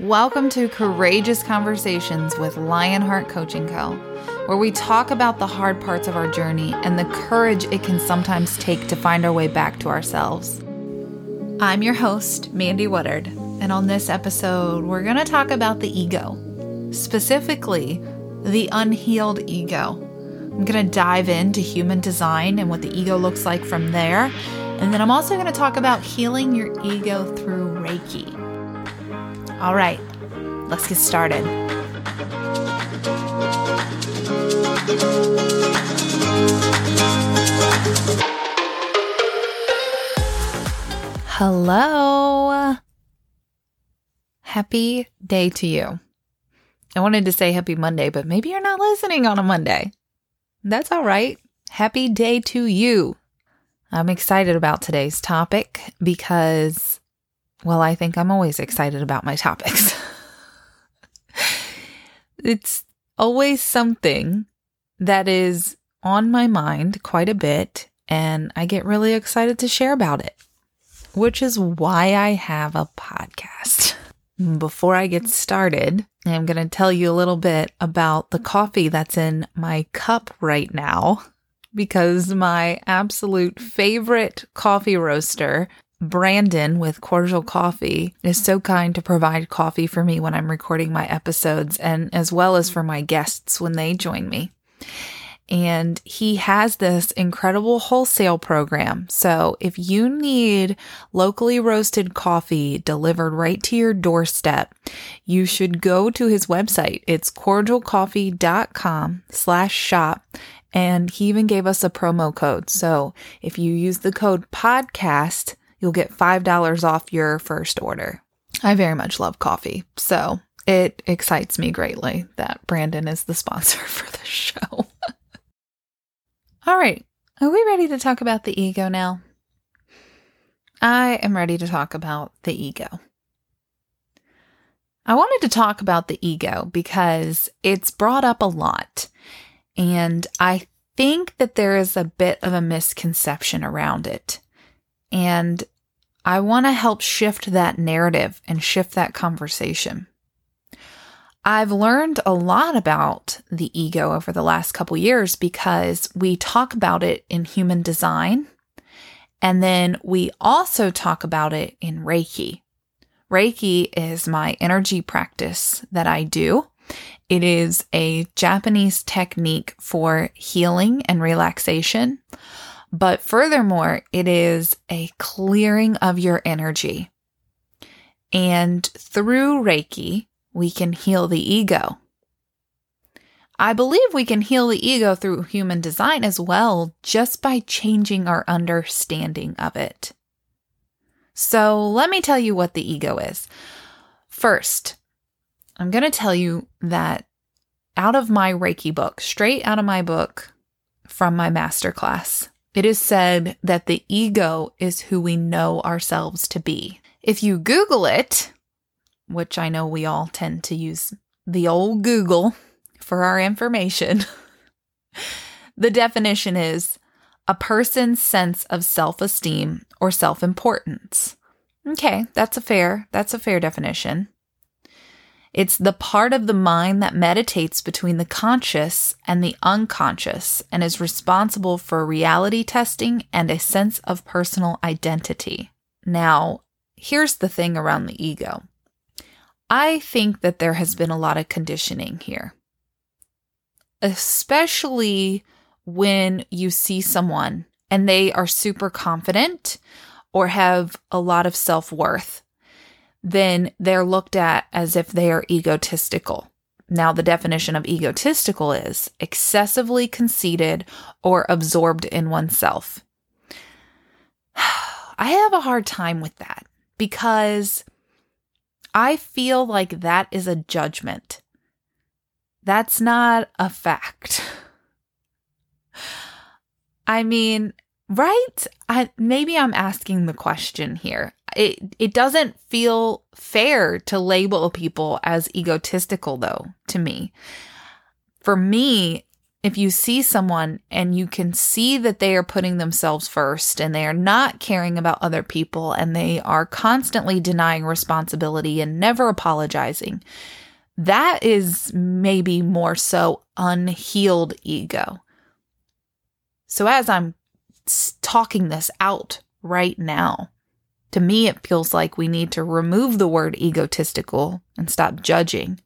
Welcome to Courageous Conversations with Lionheart Coaching Co., where we talk about the hard parts of our journey and the courage it can sometimes take to find our way back to ourselves. I'm your host, Mandie Woodard, and on this episode, we're going to talk about the ego, specifically the unhealed ego. I'm going to dive into human design and what the ego looks like from there. And then I'm also going to talk about healing your ego through Reiki. All right, let's get started. Hello. Happy day to you. I wanted to say happy Monday, but maybe you're not listening on a Monday. That's all right. Happy day to you. I'm excited about today's topic because well, I think I'm always excited about my topics. it's always something that is on my mind quite a bit, and I get really excited to share about it, which is why I have a podcast. Before I get started, I'm going to tell you a little bit about the coffee that's in my cup right now because my absolute favorite coffee roaster Brandon with Cordial Coffee is so kind to provide coffee for me when I'm recording my episodes and as well as for my guests when they join me. And he has this incredible wholesale program. So if you need locally roasted coffee delivered right to your doorstep, you should go to his website. It's cordialcoffee.com slash shop. And he even gave us a promo code. So if you use the code podcast, you'll get $5 off your first order. I very much love coffee, so it excites me greatly that Brandon is the sponsor for the show. All right, are we ready to talk about the ego now? I am ready to talk about the ego. I wanted to talk about the ego because it's brought up a lot. And I think that there is a bit of a misconception around it. And I want to help shift that narrative and shift that conversation. I've learned a lot about the ego over the last couple years because we talk about it in human design and then we also talk about it in Reiki. Reiki is my energy practice that I do. It is a Japanese technique for healing and relaxation. But furthermore, it is a clearing of your energy. And through Reiki, we can heal the ego. I believe we can heal the ego through human design as well, just by changing our understanding of it. So let me tell you what the ego is. First, I'm going to tell you that out of my Reiki book, straight out of my book from my masterclass, it is said that the ego is who we know ourselves to be. If you Google it, which I know we all tend to use the old Google for our information, the definition is a person's sense of self-esteem or self-importance. Okay, that's a fair that's a fair definition. It's the part of the mind that meditates between the conscious and the unconscious and is responsible for reality testing and a sense of personal identity. Now, here's the thing around the ego I think that there has been a lot of conditioning here, especially when you see someone and they are super confident or have a lot of self worth then they're looked at as if they are egotistical. Now, the definition of egotistical is excessively conceited or absorbed in oneself. I have a hard time with that because I feel like that is a judgment. That's not a fact. I mean, right? I maybe I'm asking the question here it it doesn't feel fair to label people as egotistical though to me for me if you see someone and you can see that they are putting themselves first and they are not caring about other people and they are constantly denying responsibility and never apologizing, that is maybe more so unhealed ego. So, as I'm talking this out right now, to me, it feels like we need to remove the word egotistical and stop judging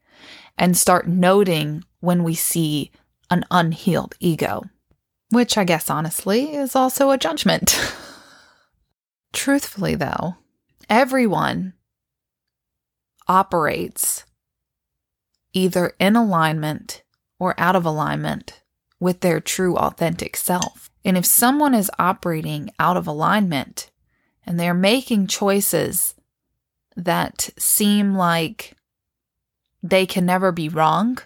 and start noting when we see an unhealed ego, which I guess honestly is also a judgment. Truthfully, though, everyone operates either in alignment or out of alignment with their true authentic self. And if someone is operating out of alignment and they're making choices that seem like they can never be wrong,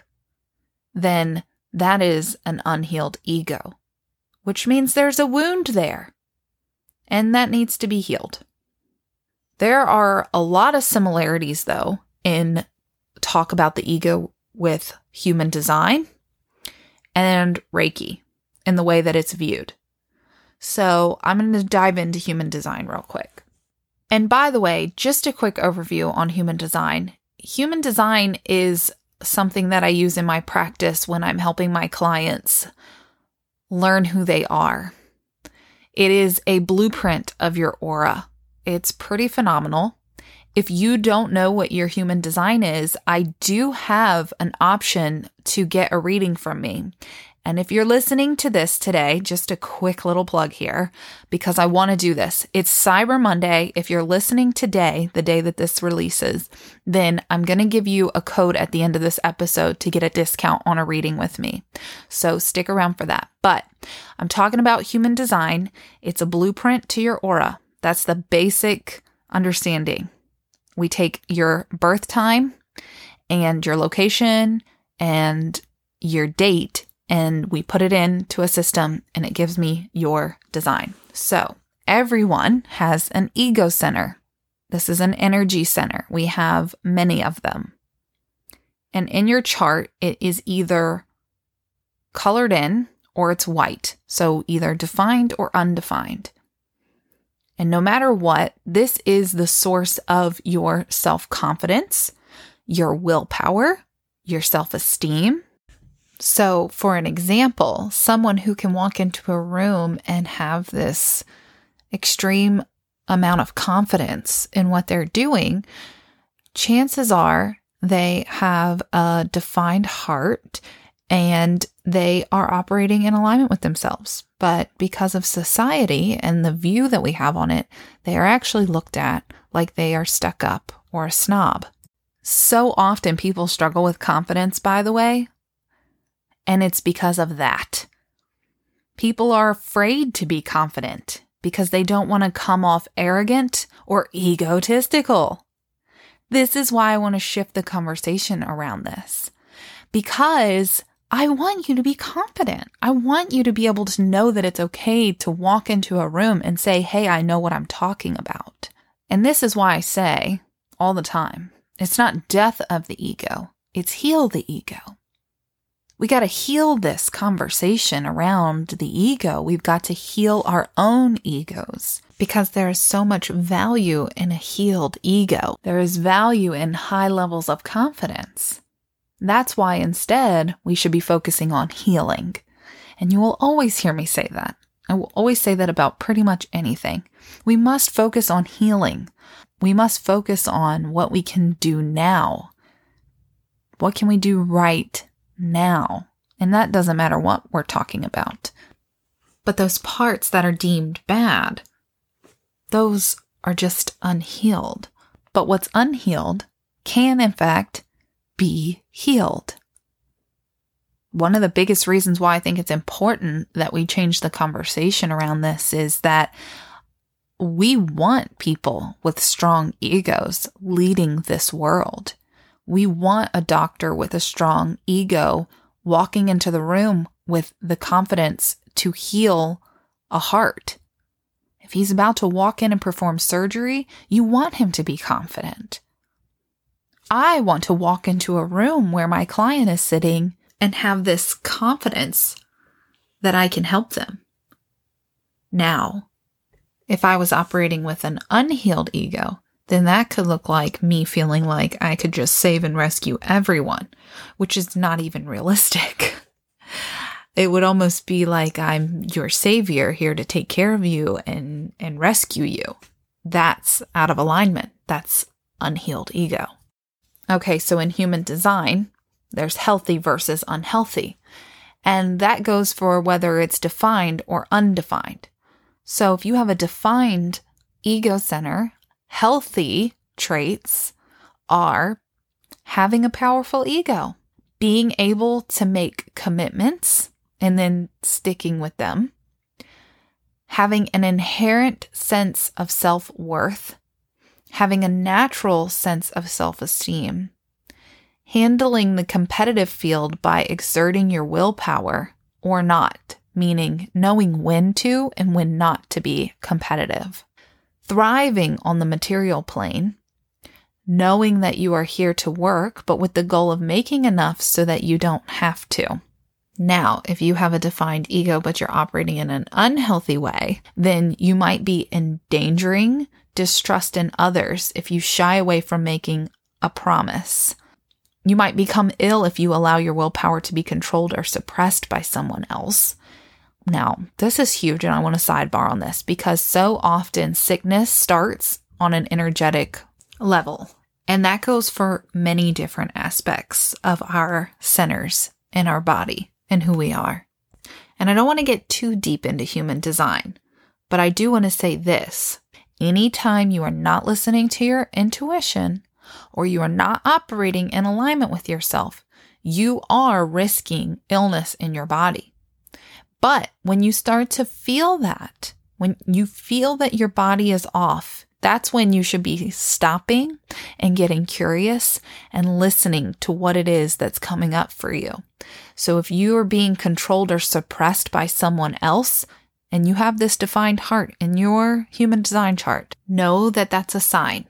then that is an unhealed ego, which means there's a wound there, and that needs to be healed. There are a lot of similarities, though, in talk about the ego with human design and Reiki in the way that it's viewed. So I'm going to dive into human design real quick. And by the way, just a quick overview on human design. Human design is something that I use in my practice when I'm helping my clients learn who they are. It is a blueprint of your aura. It's pretty phenomenal. If you don't know what your human design is, I do have an option to get a reading from me. And if you're listening to this today, just a quick little plug here because I want to do this. It's Cyber Monday. If you're listening today, the day that this releases, then I'm going to give you a code at the end of this episode to get a discount on a reading with me. So stick around for that. But I'm talking about human design. It's a blueprint to your aura. That's the basic understanding. We take your birth time and your location and your date and we put it into a system and it gives me your design. So everyone has an ego center. This is an energy center. We have many of them. And in your chart, it is either colored in or it's white. So either defined or undefined. And no matter what, this is the source of your self confidence, your willpower, your self esteem, so, for an example, someone who can walk into a room and have this extreme amount of confidence in what they're doing, chances are they have a defined heart and they are operating in alignment with themselves. But because of society and the view that we have on it, they are actually looked at like they are stuck up or a snob. So often people struggle with confidence, by the way, and it's because of that. People are afraid to be confident because they don't want to come off arrogant or egotistical. This is why I want to shift the conversation around this because I want you to be confident. I want you to be able to know that it's okay to walk into a room and say, Hey, I know what I'm talking about. And this is why I say all the time it's not death of the ego, it's heal the ego. We got to heal this conversation around the ego. We've got to heal our own egos because there is so much value in a healed ego. There is value in high levels of confidence. That's why instead we should be focusing on healing. And you will always hear me say that. I will always say that about pretty much anything. We must focus on healing. We must focus on what we can do now. What can we do right now. And that doesn't matter what we're talking about. But those parts that are deemed bad, those are just unhealed. But what's unhealed can, in fact, be healed. One of the biggest reasons why I think it's important that we change the conversation around this is that we want people with strong egos leading this world. We want a doctor with a strong ego walking into the room with the confidence to heal a heart. If he's about to walk in and perform surgery, you want him to be confident. I want to walk into a room where my client is sitting and have this confidence that I can help them. Now, if I was operating with an unhealed ego, then that could look like me feeling like I could just save and rescue everyone, which is not even realistic. it would almost be like I'm your savior here to take care of you and, and rescue you. That's out of alignment. That's unhealed ego. Okay, so in human design, there's healthy versus unhealthy. And that goes for whether it's defined or undefined. So if you have a defined ego center, healthy traits are having a powerful ego, being able to make commitments and then sticking with them, having an inherent sense of self worth, having a natural sense of self esteem, handling the competitive field by exerting your willpower or not, meaning knowing when to and when not to be competitive, thriving on the material plane, knowing that you are here to work, but with the goal of making enough so that you don't have to. Now, if you have a defined ego, but you're operating in an unhealthy way, then you might be endangering distrust in others if you shy away from making a promise. You might become ill if you allow your willpower to be controlled or suppressed by someone else. Now, this is huge, and I want to sidebar on this because so often sickness starts on an energetic level. And that goes for many different aspects of our centers in our body and who we are. And I don't want to get too deep into human design, but I do want to say this. Anytime you are not listening to your intuition or you are not operating in alignment with yourself, you are risking illness in your body. But when you start to feel that, when you feel that your body is off, that's when you should be stopping and getting curious and listening to what it is that's coming up for you. So if you are being controlled or suppressed by someone else, and you have this defined heart in your human design chart, know that that's a sign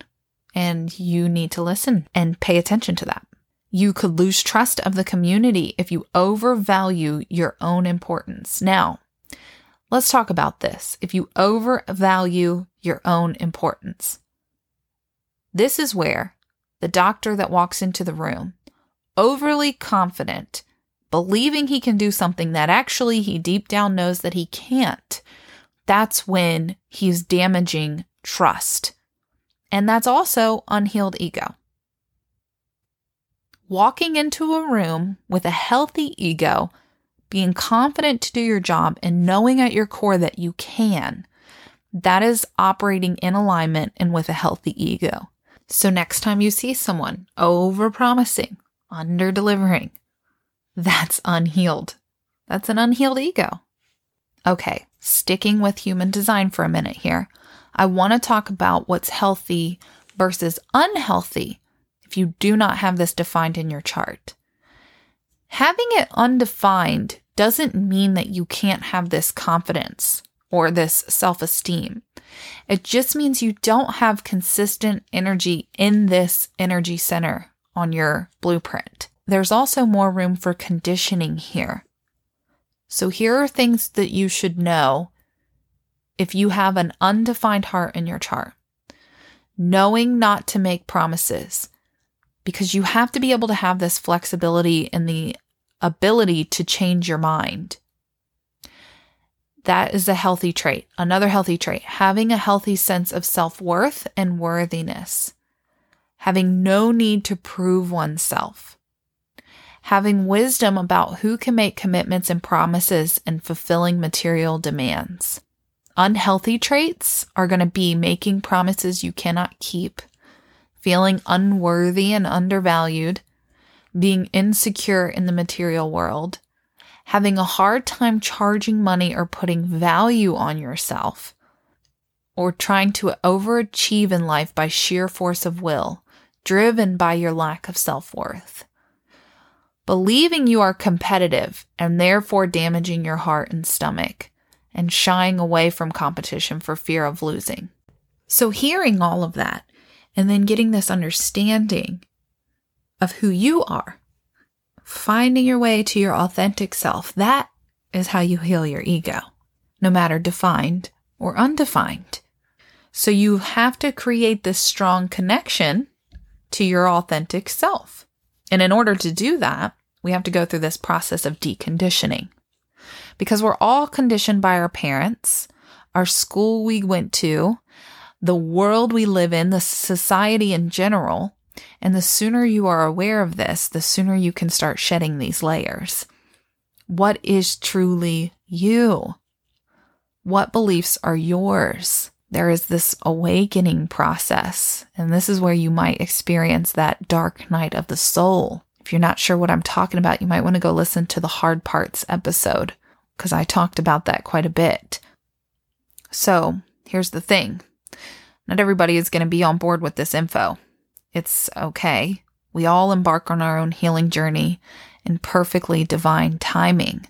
and you need to listen and pay attention to that. You could lose trust of the community if you overvalue your own importance. Now, let's talk about this. If you overvalue your own importance, this is where the doctor that walks into the room, overly confident, believing he can do something that actually he deep down knows that he can't, that's when he's damaging trust. And that's also unhealed ego. Walking into a room with a healthy ego, being confident to do your job, and knowing at your core that you can, that is operating in alignment and with a healthy ego. So next time you see someone over promising, under delivering, that's unhealed. That's an unhealed ego. Okay, sticking with human design for a minute here. I want to talk about what's healthy versus unhealthy if you do not have this defined in your chart. Having it undefined doesn't mean that you can't have this confidence or this self esteem. It just means you don't have consistent energy in this energy center on your blueprint there's also more room for conditioning here. So here are things that you should know if you have an undefined heart in your chart. Knowing not to make promises, because you have to be able to have this flexibility and the ability to change your mind. That is a healthy trait. Another healthy trait, having a healthy sense of self worth and worthiness, having no need to prove oneself having wisdom about who can make commitments and promises and fulfilling material demands. Unhealthy traits are going to be making promises you cannot keep, feeling unworthy and undervalued, being insecure in the material world, having a hard time charging money or putting value on yourself, or trying to overachieve in life by sheer force of will, driven by your lack of self worth believing you are competitive and therefore damaging your heart and stomach, and shying away from competition for fear of losing. So, hearing all of that and then getting this understanding of who you are finding your way to your authentic self. That is how you heal your ego, no matter defined or undefined. So you have to create this strong connection to your authentic self. And in order to do that, we have to go through this process of deconditioning because we're all conditioned by our parents, our school we went to, the world we live in, the society in general. And the sooner you are aware of this, the sooner you can start shedding these layers. What is truly you? What beliefs are yours? There is this awakening process, and this is where you might experience that dark night of the soul. If you're not sure what I'm talking about, you might want to go listen to the hard parts episode because I talked about that quite a bit. So here's the thing not everybody is going to be on board with this info. It's okay. We all embark on our own healing journey in perfectly divine timing.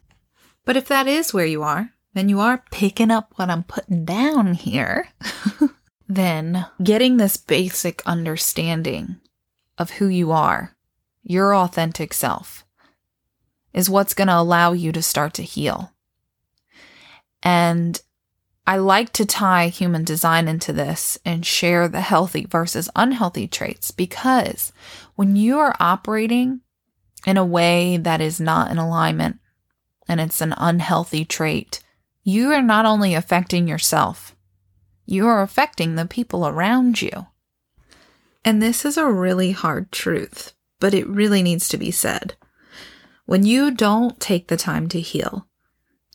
But if that is where you are, and you are picking up what I'm putting down here, then getting this basic understanding of who you are, your authentic self, is what's going to allow you to start to heal. And I like to tie human design into this and share the healthy versus unhealthy traits because when you are operating in a way that is not in alignment and it's an unhealthy trait, you are not only affecting yourself, you are affecting the people around you. And this is a really hard truth, but it really needs to be said. When you don't take the time to heal,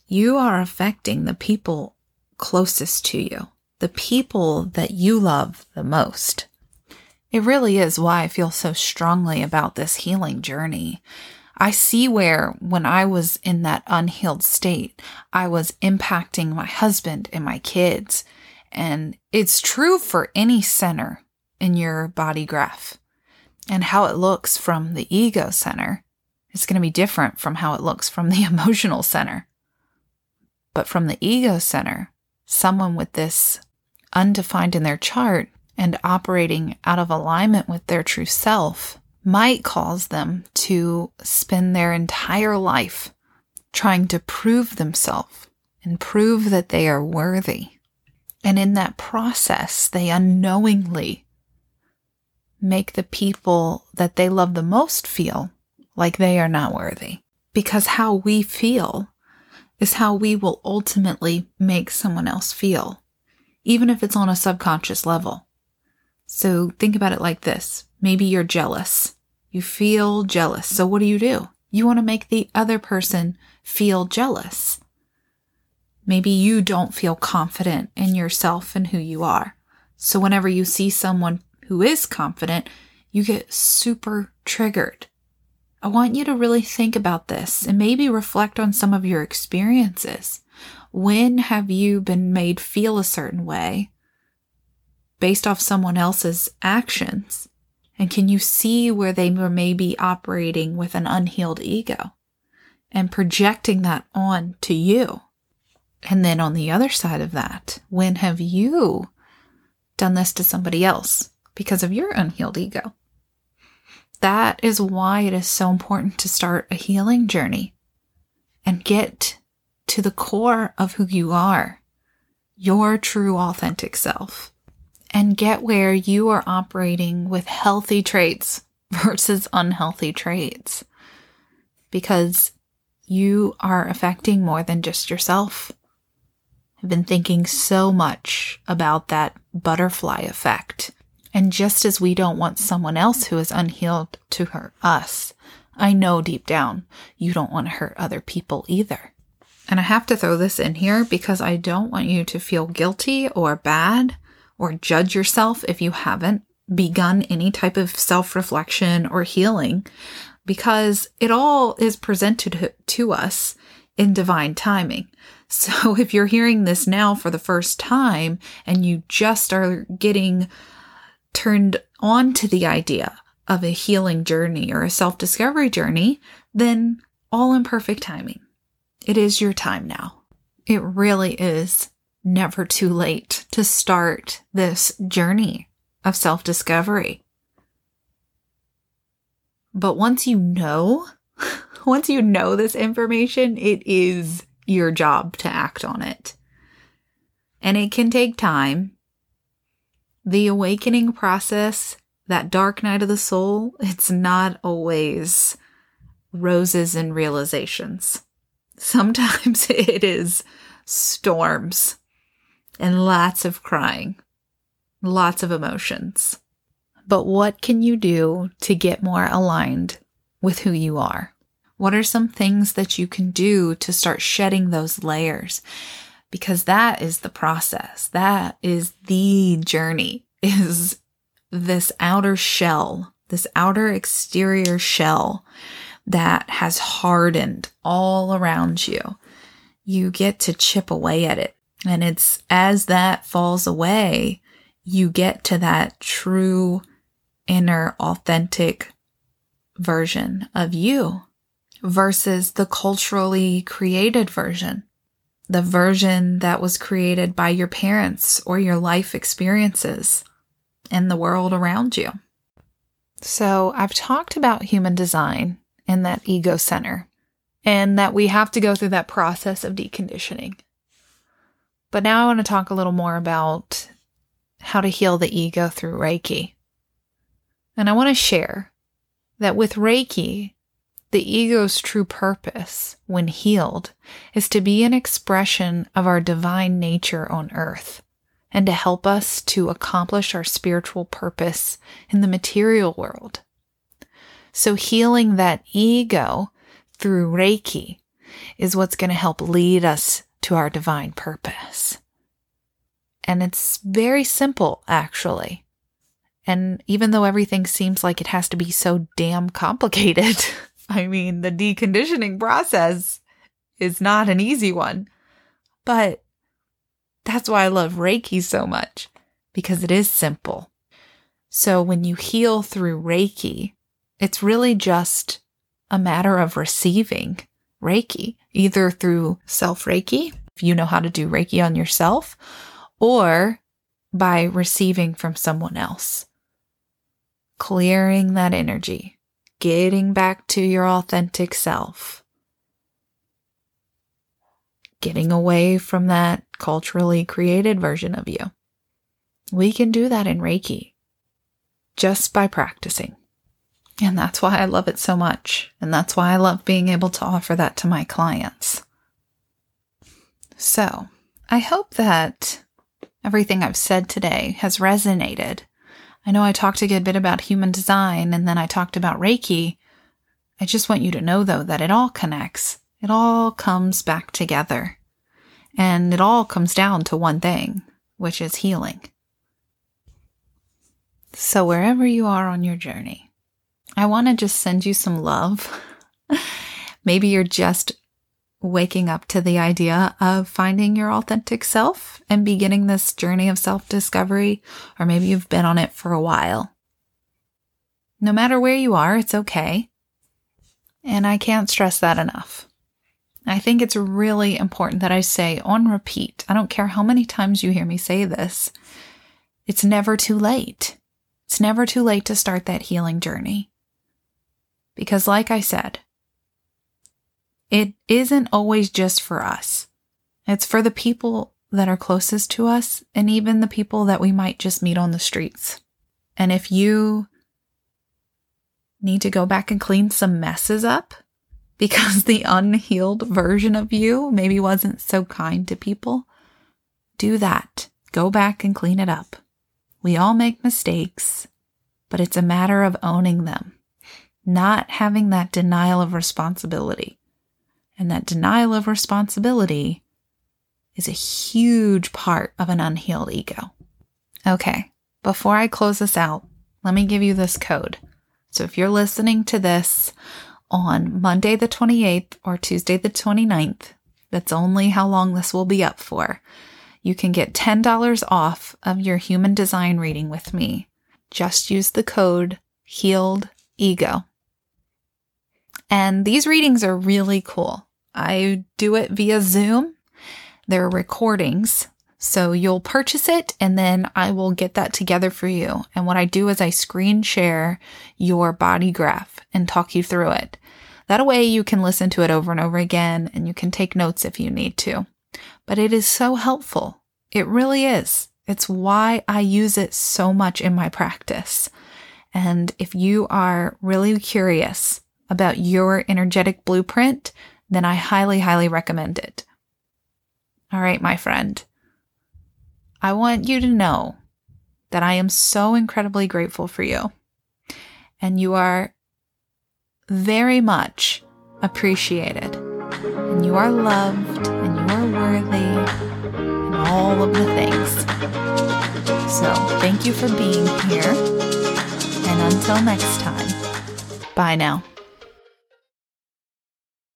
you are affecting the people closest to you, the people that you love the most. It really is why I feel so strongly about this healing journey. I see where, when I was in that unhealed state, I was impacting my husband and my kids. And it's true for any center in your body graph. And how it looks from the ego center is going to be different from how it looks from the emotional center. But from the ego center, someone with this undefined in their chart and operating out of alignment with their true self might cause them to spend their entire life trying to prove themselves and prove that they are worthy. And in that process, they unknowingly make the people that they love the most feel like they are not worthy. Because how we feel is how we will ultimately make someone else feel, even if it's on a subconscious level. So think about it like this. Maybe you're jealous. You feel jealous. So what do you do? You want to make the other person feel jealous. Maybe you don't feel confident in yourself and who you are. So whenever you see someone who is confident, you get super triggered. I want you to really think about this and maybe reflect on some of your experiences. When have you been made feel a certain way based off someone else's actions? And can you see where they were maybe operating with an unhealed ego and projecting that on to you? And then on the other side of that, when have you done this to somebody else because of your unhealed ego? That is why it is so important to start a healing journey and get to the core of who you are, your true authentic self, and get where you are operating with healthy traits versus unhealthy traits because you are affecting more than just yourself. I've been thinking so much about that butterfly effect and just as we don't want someone else who is unhealed to hurt us, I know deep down you don't want to hurt other people either. And I have to throw this in here because I don't want you to feel guilty or bad or judge yourself if you haven't begun any type of self reflection or healing because it all is presented to us in divine timing. So if you're hearing this now for the first time and you just are getting turned on to the idea of a healing journey or a self discovery journey, then all in perfect timing. It is your time now. It really is never too late to start this journey of self discovery. But once you know once you know this information, it is your job to act on it. And it can take time. The awakening process, that dark night of the soul, it's not always roses and realizations. Sometimes it is storms and lots of crying, lots of emotions. But what can you do to get more aligned with who you are? What are some things that you can do to start shedding those layers? Because that is the process. That is the journey is this outer shell, this outer exterior shell that has hardened all around you. You get to chip away at it. And it's as that falls away, you get to that true inner authentic version of you versus the culturally created version, the version that was created by your parents or your life experiences and the world around you. So, I've talked about human design and that ego center, and that we have to go through that process of deconditioning. But now I want to talk a little more about how to heal the ego through Reiki. And I want to share that with Reiki, the ego's true purpose, when healed, is to be an expression of our divine nature on earth and to help us to accomplish our spiritual purpose in the material world. So, healing that ego through Reiki is what's going to help lead us to our divine purpose. And it's very simple, actually. And even though everything seems like it has to be so damn complicated, I mean, the deconditioning process is not an easy one. But that's why I love Reiki so much, because it is simple. So when you heal through Reiki, it's really just a matter of receiving Reiki, either through self Reiki, if you know how to do Reiki on yourself, or by receiving from someone else clearing that energy, getting back to your authentic self, getting away from that culturally created version of you. We can do that in Reiki just by practicing. And that's why I love it so much. And that's why I love being able to offer that to my clients. So, I hope that everything I've said today has resonated I know I talked a good bit about human design and then I talked about Reiki. I just want you to know, though, that it all connects. It all comes back together. And it all comes down to one thing, which is healing. So, wherever you are on your journey, I want to just send you some love. Maybe you're just waking up to the idea of finding your authentic self and beginning this journey of self discovery, or maybe you've been on it for a while. No matter where you are, it's okay. And I can't stress that enough. I think it's really important that I say on repeat, I don't care how many times you hear me say this, it's never too late. It's never too late to start that healing journey. Because, like I said, it isn't always just for us. It's for the people that are closest to us and even the people that we might just meet on the streets. And if you need to go back and clean some messes up because the unhealed version of you maybe wasn't so kind to people, do that. Go back and clean it up. We all make mistakes, but it's a matter of owning them, not having that denial of responsibility. And that denial of responsibility is a huge part of an unhealed ego. Okay, before I close this out, let me give you this code. So if you're listening to this on Monday the 28th or Tuesday the 29th, that's only how long this will be up for. You can get $10 off of your human design reading with me. Just use the code HEALED EGO. And these readings are really cool. I do it via Zoom. There are recordings. So you'll purchase it and then I will get that together for you. And what I do is I screen share your body graph and talk you through it. That way you can listen to it over and over again and you can take notes if you need to. But it is so helpful. It really is. It's why I use it so much in my practice. And if you are really curious about your energetic blueprint, then I highly, highly recommend it. All right, my friend. I want you to know that I am so incredibly grateful for you. And you are very much appreciated. And you are loved and you are worthy and all of the things. So thank you for being here. And until next time, bye now.